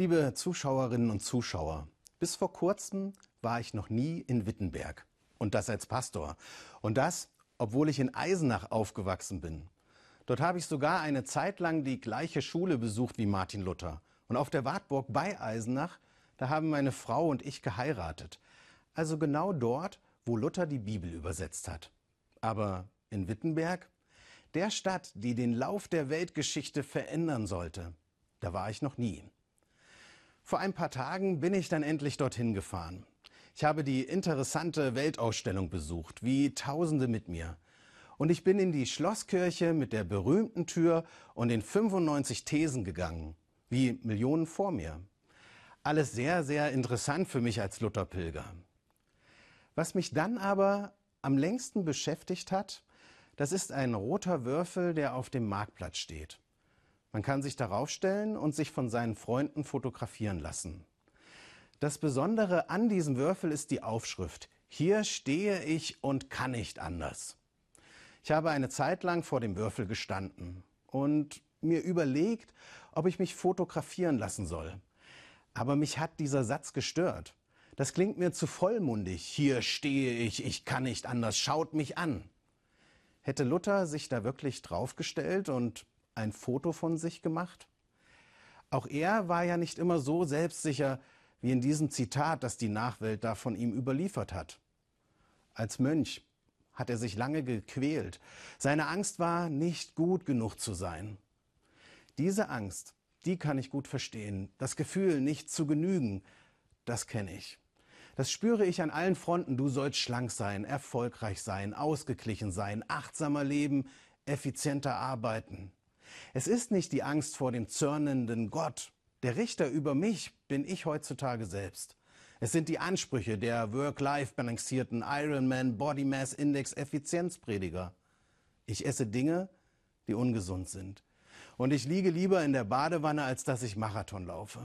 Liebe Zuschauerinnen und Zuschauer, bis vor kurzem war ich noch nie in Wittenberg. Und das als Pastor. Und das, obwohl ich in Eisenach aufgewachsen bin. Dort habe ich sogar eine Zeit lang die gleiche Schule besucht wie Martin Luther. Und auf der Wartburg bei Eisenach, da haben meine Frau und ich geheiratet. Also genau dort, wo Luther die Bibel übersetzt hat. Aber in Wittenberg, der Stadt, die den Lauf der Weltgeschichte verändern sollte, da war ich noch nie. Vor ein paar Tagen bin ich dann endlich dorthin gefahren. Ich habe die interessante Weltausstellung besucht, wie Tausende mit mir. Und ich bin in die Schlosskirche mit der berühmten Tür und den 95 Thesen gegangen, wie Millionen vor mir. Alles sehr, sehr interessant für mich als Lutherpilger. Was mich dann aber am längsten beschäftigt hat, das ist ein roter Würfel, der auf dem Marktplatz steht. Man kann sich darauf stellen und sich von seinen Freunden fotografieren lassen. Das Besondere an diesem Würfel ist die Aufschrift. Hier stehe ich und kann nicht anders. Ich habe eine Zeit lang vor dem Würfel gestanden und mir überlegt, ob ich mich fotografieren lassen soll. Aber mich hat dieser Satz gestört. Das klingt mir zu vollmundig. Hier stehe ich, ich kann nicht anders, schaut mich an. Hätte Luther sich da wirklich draufgestellt und ein Foto von sich gemacht? Auch er war ja nicht immer so selbstsicher wie in diesem Zitat, das die Nachwelt da von ihm überliefert hat. Als Mönch hat er sich lange gequält. Seine Angst war, nicht gut genug zu sein. Diese Angst, die kann ich gut verstehen. Das Gefühl, nicht zu genügen, das kenne ich. Das spüre ich an allen Fronten. Du sollst schlank sein, erfolgreich sein, ausgeglichen sein, achtsamer leben, effizienter arbeiten. Es ist nicht die Angst vor dem zürnenden Gott. Der Richter über mich bin ich heutzutage selbst. Es sind die Ansprüche der work-life-balancierten Ironman Body Mass Index Effizienzprediger. Ich esse Dinge, die ungesund sind. Und ich liege lieber in der Badewanne, als dass ich Marathon laufe.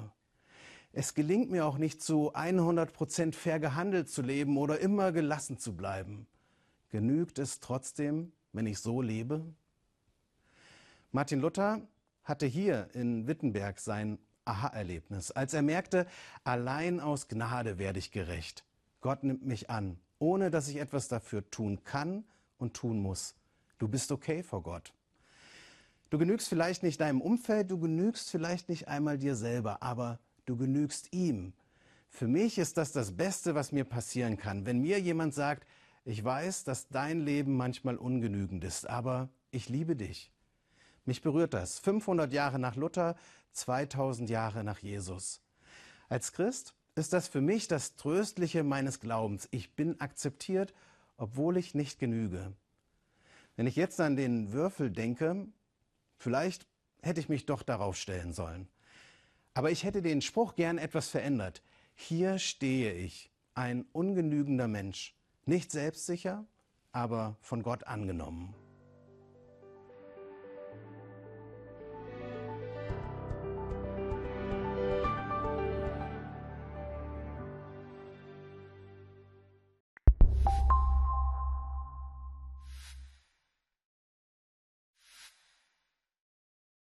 Es gelingt mir auch nicht zu 100 Prozent fair gehandelt zu leben oder immer gelassen zu bleiben. Genügt es trotzdem, wenn ich so lebe? Martin Luther hatte hier in Wittenberg sein Aha-Erlebnis, als er merkte, allein aus Gnade werde ich gerecht. Gott nimmt mich an, ohne dass ich etwas dafür tun kann und tun muss. Du bist okay vor Gott. Du genügst vielleicht nicht deinem Umfeld, du genügst vielleicht nicht einmal dir selber, aber du genügst ihm. Für mich ist das das Beste, was mir passieren kann, wenn mir jemand sagt, ich weiß, dass dein Leben manchmal ungenügend ist, aber ich liebe dich. Mich berührt das. 500 Jahre nach Luther, 2000 Jahre nach Jesus. Als Christ ist das für mich das Tröstliche meines Glaubens. Ich bin akzeptiert, obwohl ich nicht genüge. Wenn ich jetzt an den Würfel denke, vielleicht hätte ich mich doch darauf stellen sollen. Aber ich hätte den Spruch gern etwas verändert. Hier stehe ich, ein ungenügender Mensch, nicht selbstsicher, aber von Gott angenommen.